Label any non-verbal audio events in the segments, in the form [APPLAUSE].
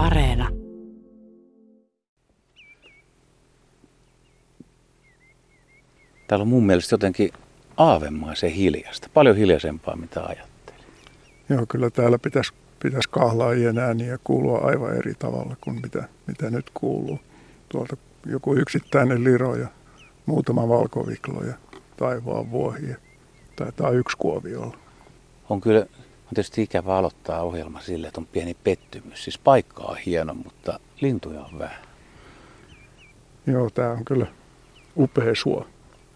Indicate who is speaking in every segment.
Speaker 1: Areena.
Speaker 2: Täällä on mun mielestä jotenkin aavemaisen hiljasta. Paljon hiljaisempaa, mitä ajattelin.
Speaker 3: Joo, kyllä täällä pitäisi, pitäisi kahlaajien ääniä kuulua aivan eri tavalla kuin mitä, mitä nyt kuuluu. Tuolta joku yksittäinen liro ja muutama valkoviklo ja taivaan vuohi. Taitaa yksi kuovi olla.
Speaker 2: On kyllä on tietysti ikävä aloittaa ohjelma sille, että on pieni pettymys. Siis paikka on hieno, mutta lintuja on vähän.
Speaker 3: Joo, tämä on kyllä upea suo.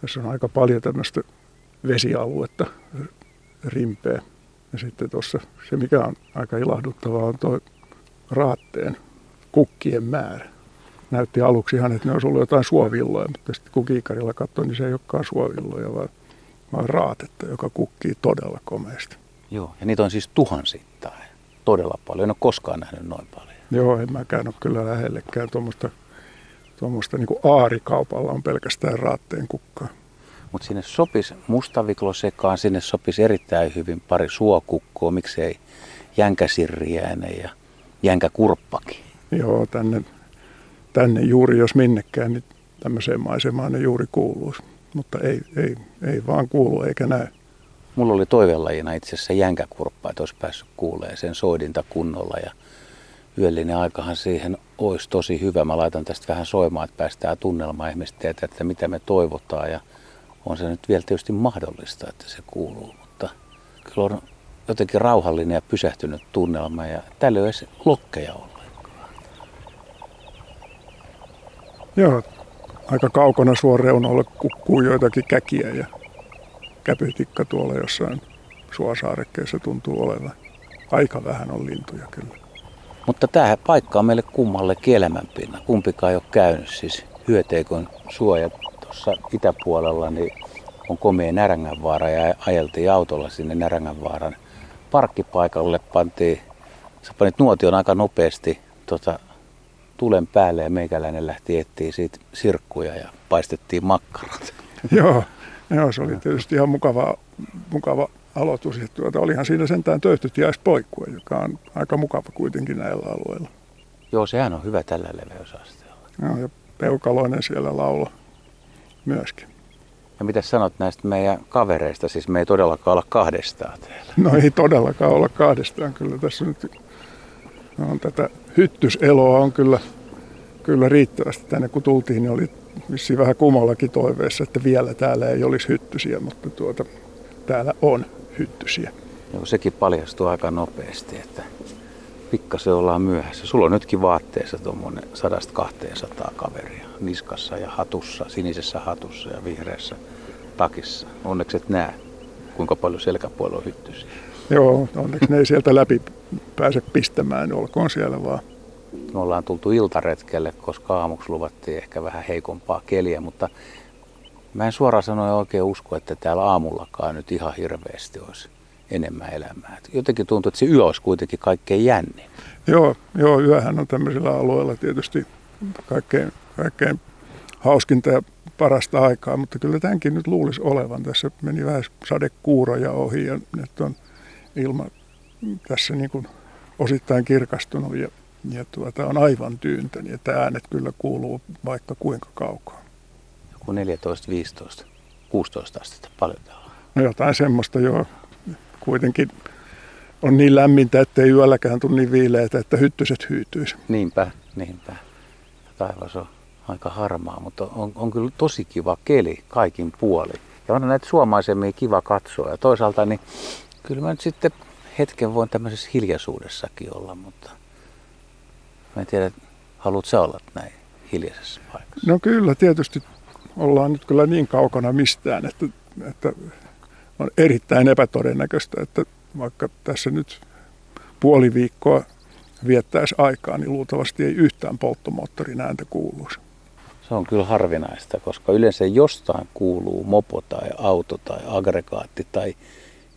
Speaker 3: Tässä on aika paljon tämmöistä vesialuetta rimpeä. Ja sitten tuossa se, mikä on aika ilahduttavaa, on tuo raatteen kukkien määrä. Näytti aluksi ihan, että ne olisi ollut jotain suovilloja, mutta sitten kun kiikarilla katsoin, niin se ei olekaan suovilloja, vaan, vaan raatetta, joka kukkii todella komeasti.
Speaker 2: Joo, ja niitä on siis tuhansittain. Todella paljon. En ole koskaan nähnyt noin paljon.
Speaker 3: Joo, en mäkään ole kyllä lähellekään tuommoista tuommoista niin aarikaupalla on pelkästään raatteen kukkaa.
Speaker 2: Mutta sinne sopisi mustaviklo sekaan, sinne sopisi erittäin hyvin pari suokukkoa, miksei jänkäsirriäinen ja jänkäkurppakin.
Speaker 3: Joo, tänne, tänne juuri jos minnekään, niin tämmöiseen maisemaan ne juuri kuuluisi. Mutta ei, ei, ei vaan kuulu eikä näy.
Speaker 2: Mulla oli toivellajina itse asiassa jänkäkurppa, että olisi päässyt kuulemaan sen soidinta kunnolla. Ja yöllinen aikahan siihen olisi tosi hyvä. Mä laitan tästä vähän soimaan, että päästään tunnelmaan ihmiset tietää, että mitä me toivotaan. Ja on se nyt vielä tietysti mahdollista, että se kuuluu. Mutta kyllä on jotenkin rauhallinen ja pysähtynyt tunnelma ja täällä ei ole lokkeja ollenkaan.
Speaker 3: Joo, aika kaukana suoreunolle kukkuu joitakin käkiä ja käpytikka tuolla jossain suosaarekkeessa tuntuu olevan. Aika vähän on lintuja kyllä.
Speaker 2: Mutta tämä paikka on meille kummalle elämänpinna. Kumpikaan ei ole käynyt. Siis hyöteikon suoja tuossa itäpuolella niin on komea Närängänvaara ja ajeltiin autolla sinne Närängänvaaran parkkipaikalle. Pantiin, sä panit nuotion aika nopeasti tota, tulen päälle ja meikäläinen lähti etsiä siitä sirkkuja ja paistettiin makkarat.
Speaker 3: Joo, joo se oli tietysti ihan mukava, mukava aloitus. Ja tuota, olihan siinä sentään töyhtytiäispoikkue, joka on aika mukava kuitenkin näillä alueilla.
Speaker 2: Joo, sehän on hyvä tällä leveysasteella.
Speaker 3: Joo, ja peukaloinen siellä laula myöskin.
Speaker 2: Ja mitä sanot näistä meidän kavereista? Siis me ei todellakaan olla kahdestaan täällä.
Speaker 3: No ei todellakaan olla kahdestaan. Kyllä tässä nyt no, tätä hyttyseloa on kyllä, kyllä riittävästi. Tänne kun tultiin, niin oli vissiin vähän kummallakin toiveessa, että vielä täällä ei olisi hyttysiä, mutta tuota, täällä on hyttysiä.
Speaker 2: Joo, sekin paljastuu aika nopeasti, että pikkasen ollaan myöhässä. Sulla on nytkin vaatteessa tuommoinen 100-200 kaveria niskassa ja hatussa, sinisessä hatussa ja vihreässä takissa. Onneksi et näe, kuinka paljon selkäpuolella on hyttysiä.
Speaker 3: Joo, onneksi ne ei sieltä läpi pääse pistämään, olkoon siellä vaan.
Speaker 2: Me ollaan tultu iltaretkelle, koska aamuksi luvattiin ehkä vähän heikompaa keliä, mutta Mä en suoraan sanoen oikein usko, että täällä aamullakaan nyt ihan hirveästi olisi enemmän elämää. Jotenkin tuntuu, että se yö olisi kuitenkin kaikkein jännin.
Speaker 3: Joo, joo yöhän on tämmöisillä alueilla tietysti kaikkein, kaikkein hauskinta ja parasta aikaa, mutta kyllä tämänkin nyt luulisi olevan. Tässä meni vähän sadekuuroja ohi ja nyt on ilma tässä niin kuin osittain kirkastunut ja, ja tuota, on aivan tyyntä, niin että äänet kyllä kuuluu vaikka kuinka kaukaa
Speaker 2: kuin 14, 15, 16 astetta. Paljon täällä
Speaker 3: No jotain semmoista joo. Kuitenkin on niin lämmintä, ettei yölläkään tule niin viileitä, että hyttyset hyytyisi.
Speaker 2: Niinpä, niinpä. Taivas on aika harmaa, mutta on, on kyllä tosi kiva keli kaikin puoli. Ja on näitä suomaisemmin kiva katsoa. Ja toisaalta niin kyllä mä nyt sitten hetken voin tämmöisessä hiljaisuudessakin olla, mutta mä en tiedä, haluatko sä olla näin hiljaisessa paikassa?
Speaker 3: No kyllä, tietysti ollaan nyt kyllä niin kaukana mistään, että, että on erittäin epätodennäköistä, että vaikka tässä nyt puoli viikkoa viettäisi aikaa, niin luultavasti ei yhtään polttomoottorin ääntä kuuluisi.
Speaker 2: Se on kyllä harvinaista, koska yleensä jostain kuuluu mopo tai auto tai aggregaatti tai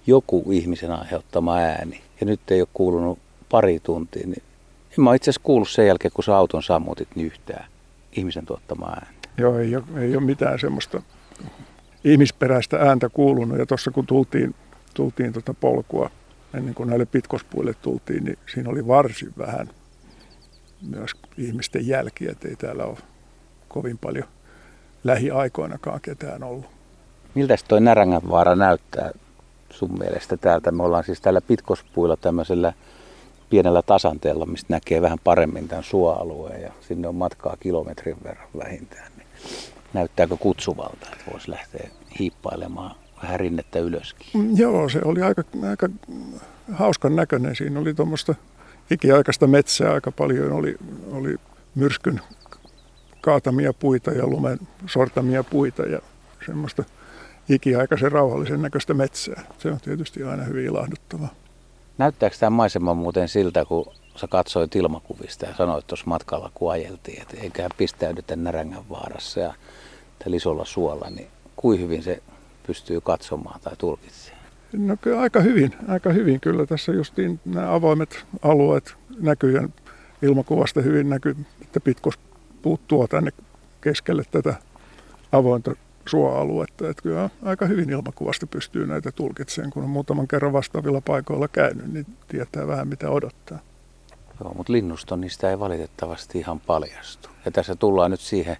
Speaker 2: joku ihmisen aiheuttama ääni. Ja nyt ei ole kuulunut pari tuntia, niin en mä itse asiassa kuullut sen jälkeen, kun sä auton sammutit, niin yhtään ihmisen tuottamaa ääni.
Speaker 3: Joo, ei ole, ei ole mitään semmoista ihmisperäistä ääntä kuulunut. Ja tuossa kun tultiin, tultiin tuota polkua, ennen kuin näille pitkospuille tultiin, niin siinä oli varsin vähän myös ihmisten jälkiä, että ei täällä ole kovin paljon lähiaikoinakaan ketään ollut.
Speaker 2: Miltä toi Närängänvaara näyttää sun mielestä täältä? Me ollaan siis täällä Pitkospuilla tämmöisellä pienellä tasanteella, mistä näkee vähän paremmin tämän suoalueen ja sinne on matkaa kilometrin verran vähintään. Niin näyttääkö kutsuvalta, että voisi lähteä hiippailemaan vähän rinnettä ylöskin?
Speaker 3: Mm, joo, se oli aika, aika hauskan näköinen. Siinä oli tuommoista ikiaikaista metsää aika paljon. Oli, oli myrskyn kaatamia puita ja lumen sortamia puita ja semmoista ikiaikaisen rauhallisen näköistä metsää. Se on tietysti aina hyvin ilahduttavaa.
Speaker 2: Näyttääkö tämä maisema muuten siltä, kun sä katsoit ilmakuvista ja sanoit tuossa matkalla, kun ajeltiin, että eiköhän pistäydytä Närängän vaarassa ja tällä isolla suolla, niin kuin hyvin se pystyy katsomaan tai tulkitsemaan?
Speaker 3: No kyllä aika hyvin, aika hyvin kyllä. Tässä justiin nämä avoimet alueet näkyy ilmakuvasta hyvin näkyy, että pitkos puuttuu tänne keskelle tätä avointa suoaluetta. Että kyllä aika hyvin ilmakuvasta pystyy näitä tulkitsemaan, kun on muutaman kerran vastaavilla paikoilla käynyt, niin tietää vähän mitä odottaa.
Speaker 2: Joo, mutta linnusto niistä ei valitettavasti ihan paljastu. Ja tässä tullaan nyt siihen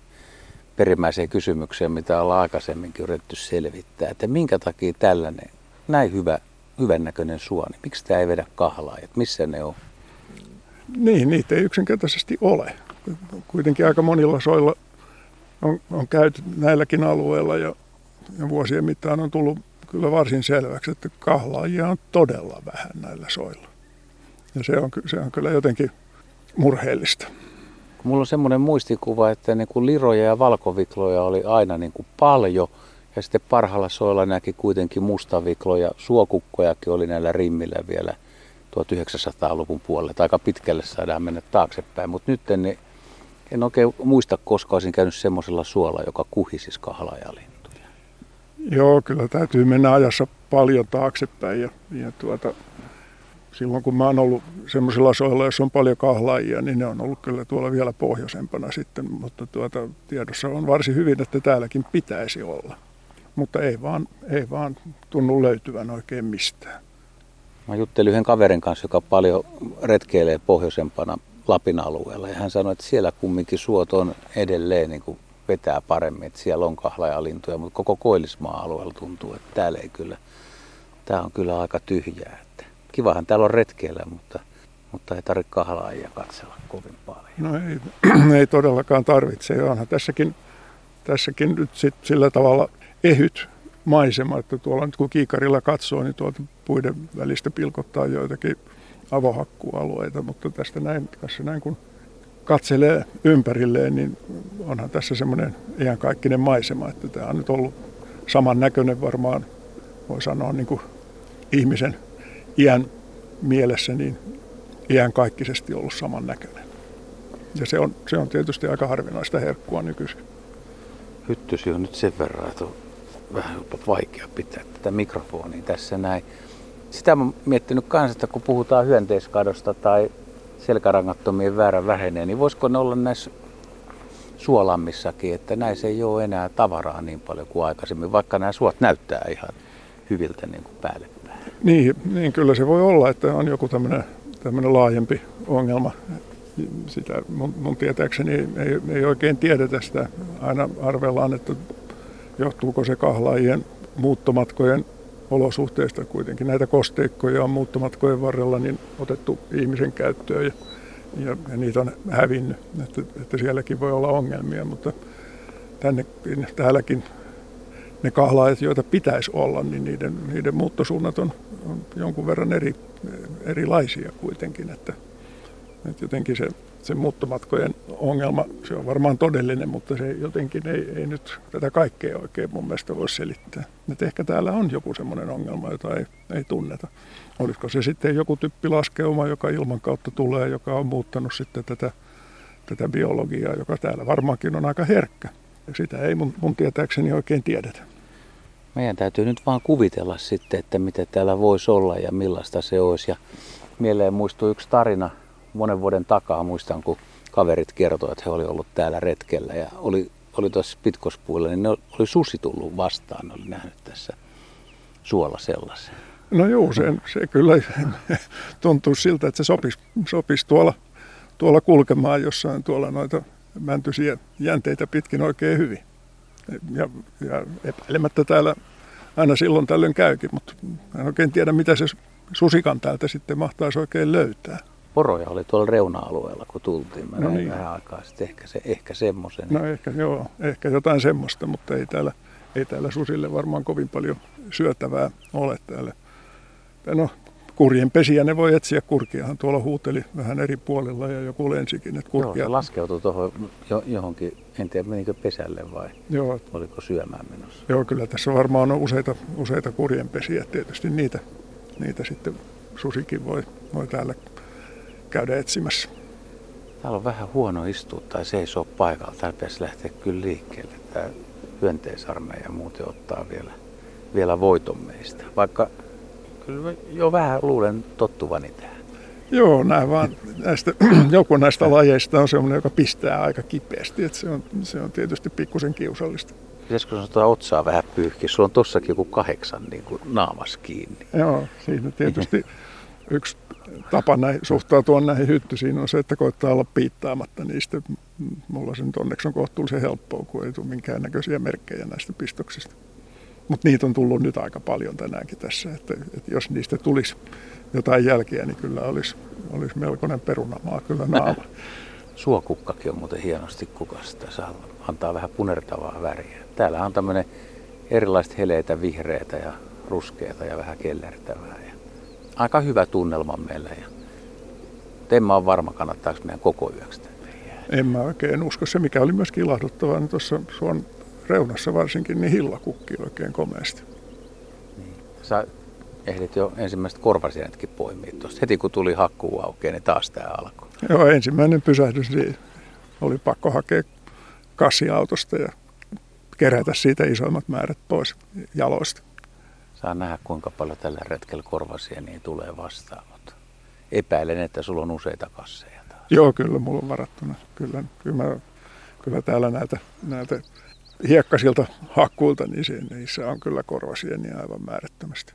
Speaker 2: perimmäiseen kysymykseen, mitä ollaan aikaisemminkin yritetty selvittää, että minkä takia tällainen näin hyvä, hyvän näköinen suo, niin miksi tämä ei vedä kahlaa, että missä ne on?
Speaker 3: Niin, niitä ei yksinkertaisesti ole. Kuitenkin aika monilla soilla on, on käyty näilläkin alueilla ja, ja vuosien mittaan on tullut kyllä varsin selväksi, että kahlaajia on todella vähän näillä soilla. Ja se on, se on kyllä jotenkin murheellista.
Speaker 2: Mulla on semmoinen muistikuva, että niin kuin liroja ja valkovikloja oli aina niin kuin paljon. Ja sitten parhaalla soilla näki kuitenkin mustavikloja. Suokukkojakin oli näillä rimmillä vielä 1900-luvun puolella. Aika pitkälle saadaan mennä taaksepäin. Mutta nyt niin en oikein muista, koska olisin käynyt semmoisella suolla, joka kuhisis kahlajalintuja.
Speaker 3: Joo, kyllä täytyy mennä ajassa paljon taaksepäin. Ja, ja tuota, silloin kun mä oon ollut semmoisilla soilla, joissa on paljon kahlaajia, niin ne on ollut kyllä tuolla vielä pohjoisempana sitten. Mutta tuota, tiedossa on varsin hyvin, että täälläkin pitäisi olla. Mutta ei vaan, ei vaan tunnu löytyvän oikein mistään.
Speaker 2: Mä juttelin yhden kaverin kanssa, joka paljon retkeilee pohjoisempana Lapin alueella. Ja hän sanoi, että siellä kumminkin suot on edelleen niin kuin vetää paremmin, että siellä on kahlajalintuja, mutta koko Koillismaa alueella tuntuu, että täällä ei kyllä, tämä on kyllä aika tyhjää. Että kivahan täällä on retkeillä, mutta, mutta ei tarvitse kahlaajia katsella kovin paljon.
Speaker 3: No ei, [CLEARS THROAT] ei todellakaan tarvitse. Onhan tässäkin, tässäkin nyt sit sillä tavalla ehyt maisema, että tuolla nyt kun kiikarilla katsoo, niin tuolta puiden välistä pilkottaa joitakin avohakkualueita, mutta tästä näin, tässä näin kun katselee ympärilleen, niin onhan tässä semmoinen iankaikkinen maisema, että tämä on nyt ollut saman näköinen varmaan, voi sanoa niin kuin ihmisen iän mielessä, niin iankaikkisesti ollut saman näköinen. Ja se on, se on tietysti aika harvinaista herkkua nykyisin.
Speaker 2: Hyttysi on nyt sen verran, että on vähän vaikea pitää tätä mikrofonia tässä näin. Sitä mä miettinyt kanssa, että kun puhutaan hyönteiskadosta tai selkärangattomien väärä vähenee, niin voisiko ne olla näissä suolammissakin, että näissä ei ole enää tavaraa niin paljon kuin aikaisemmin, vaikka nämä suot näyttää ihan hyviltä niin kuin päälle.
Speaker 3: Niin, niin, kyllä se voi olla, että on joku tämmöinen, tämmöinen laajempi ongelma. Sitä mun, mun tietääkseni ei, ei oikein tiedetä sitä. Aina arvellaan, että johtuuko se kahlaajien muuttomatkojen olosuhteista kuitenkin. Näitä kosteikkoja on muuttomatkojen varrella niin otettu ihmisen käyttöön ja, ja, ja niitä on hävinnyt, että, että sielläkin voi olla ongelmia, mutta tänne, täälläkin ne kahlaajat, joita pitäisi olla, niin niiden, niiden muuttosuunnat on, on jonkun verran eri, erilaisia kuitenkin, että, että jotenkin se se muuttomatkojen ongelma, se on varmaan todellinen, mutta se jotenkin ei, ei nyt tätä kaikkea oikein mun mielestä voi selittää. Että ehkä täällä on joku semmoinen ongelma, jota ei, ei tunneta. Olisiko se sitten joku typpilaskeuma, joka ilman kautta tulee, joka on muuttanut sitten tätä, tätä biologiaa, joka täällä varmaankin on aika herkkä. Ja sitä ei mun, mun tietääkseni oikein tiedetä.
Speaker 2: Meidän täytyy nyt vaan kuvitella sitten, että mitä täällä voisi olla ja millaista se olisi. Ja mieleen muistuu yksi tarina, monen vuoden takaa muistan, kun kaverit kertoivat, että he olivat ollut täällä retkellä ja oli, oli tuossa pitkospuilla, niin ne oli susi tullut vastaan, ne oli nähnyt tässä suolla sellaisen.
Speaker 3: No joo, se, se kyllä [LAUGHS] tuntuu siltä, että se sopisi, sopisi tuolla, tuolla kulkemaan jossain tuolla noita mäntysiä jänteitä pitkin oikein hyvin. Ja, ja epäilemättä täällä aina silloin tällöin käykin, mutta en oikein tiedä, mitä se susikan täältä sitten mahtaisi oikein löytää.
Speaker 2: Poroja oli tuolla reuna-alueella, kun tultiin. Mä no niin. vähän aikaa sitten, ehkä, se, ehkä semmoisen.
Speaker 3: No ehkä, joo, ehkä jotain semmoista, mutta ei täällä, ei täällä susille varmaan kovin paljon syötävää ole täällä. No, kurjen pesiä ne voi etsiä. Kurkiahan tuolla huuteli vähän eri puolilla ja joku lensikin. Että kurkia...
Speaker 2: Joo, se laskeutui tuohon johonkin, en tiedä menikö pesälle vai Joo. oliko syömään menossa.
Speaker 3: Joo, kyllä tässä varmaan on useita, useita kurjen pesiä. Tietysti niitä, niitä sitten susikin voi, voi täällä käydä etsimässä.
Speaker 2: Täällä on vähän huono istua tai seisoo paikalla. Täällä pitäisi lähteä kyllä liikkeelle. Tämä hyönteisarmeija muuten ottaa vielä, vielä voiton meistä. Vaikka kyllä jo vähän luulen tottuvani tähän.
Speaker 3: Joo, näin vaan näistä, [CLEARS THROAT] joku näistä lajeista on sellainen, joka pistää aika kipeästi. Että se, on, se on tietysti pikkusen kiusallista.
Speaker 2: Pitäisikö sinun tuota otsaa vähän pyyhkiä? Sulla on tossakin joku kahdeksan niin kuin naamas kiinni.
Speaker 3: Joo, siinä tietysti [LAUGHS] yksi tapa näin, suhtautua näihin hyttysiin on se, että koittaa olla piittaamatta niistä. Mulla se nyt onneksi on kohtuullisen helppoa, kun ei tule minkäännäköisiä merkkejä näistä pistoksista. Mutta niitä on tullut nyt aika paljon tänäänkin tässä, että, että jos niistä tulisi jotain jälkiä, niin kyllä olisi, olisi melkoinen perunamaa kyllä naama. [LAUGHS]
Speaker 2: Suokukkakin on muuten hienosti kukasta. Se antaa vähän punertavaa väriä. Täällä on tämmöinen erilaista heleitä, vihreitä ja ruskeita ja vähän kellertävää. Aika hyvä tunnelma meillä. Ja en mä ole varma, kannattaako meidän koko yöksi
Speaker 3: En mä oikein usko. Se, mikä oli myös ilahduttavaa, niin tuossa suon reunassa varsinkin, niin hillakukki oikein komeasti.
Speaker 2: Niin. Sä ehdit jo ensimmäiset korvasienetkin poimia tuosta. Heti kun tuli hakkuu aukeaa, niin taas tämä alkoi.
Speaker 3: Joo, ensimmäinen pysähdys niin oli pakko hakea kassiautosta ja kerätä siitä isommat määrät pois jaloista.
Speaker 2: Saa nähdä, kuinka paljon tällä retkellä korvasieniä tulee vastaan, mutta epäilen, että sulla on useita kasseja taas.
Speaker 3: Joo, kyllä mulla on varattuna. Kyllä, kyllä, mä, kyllä täällä näitä, näitä hiekkasilta hakkuilta, niin niissä on kyllä korvasieniä aivan määrättömästi.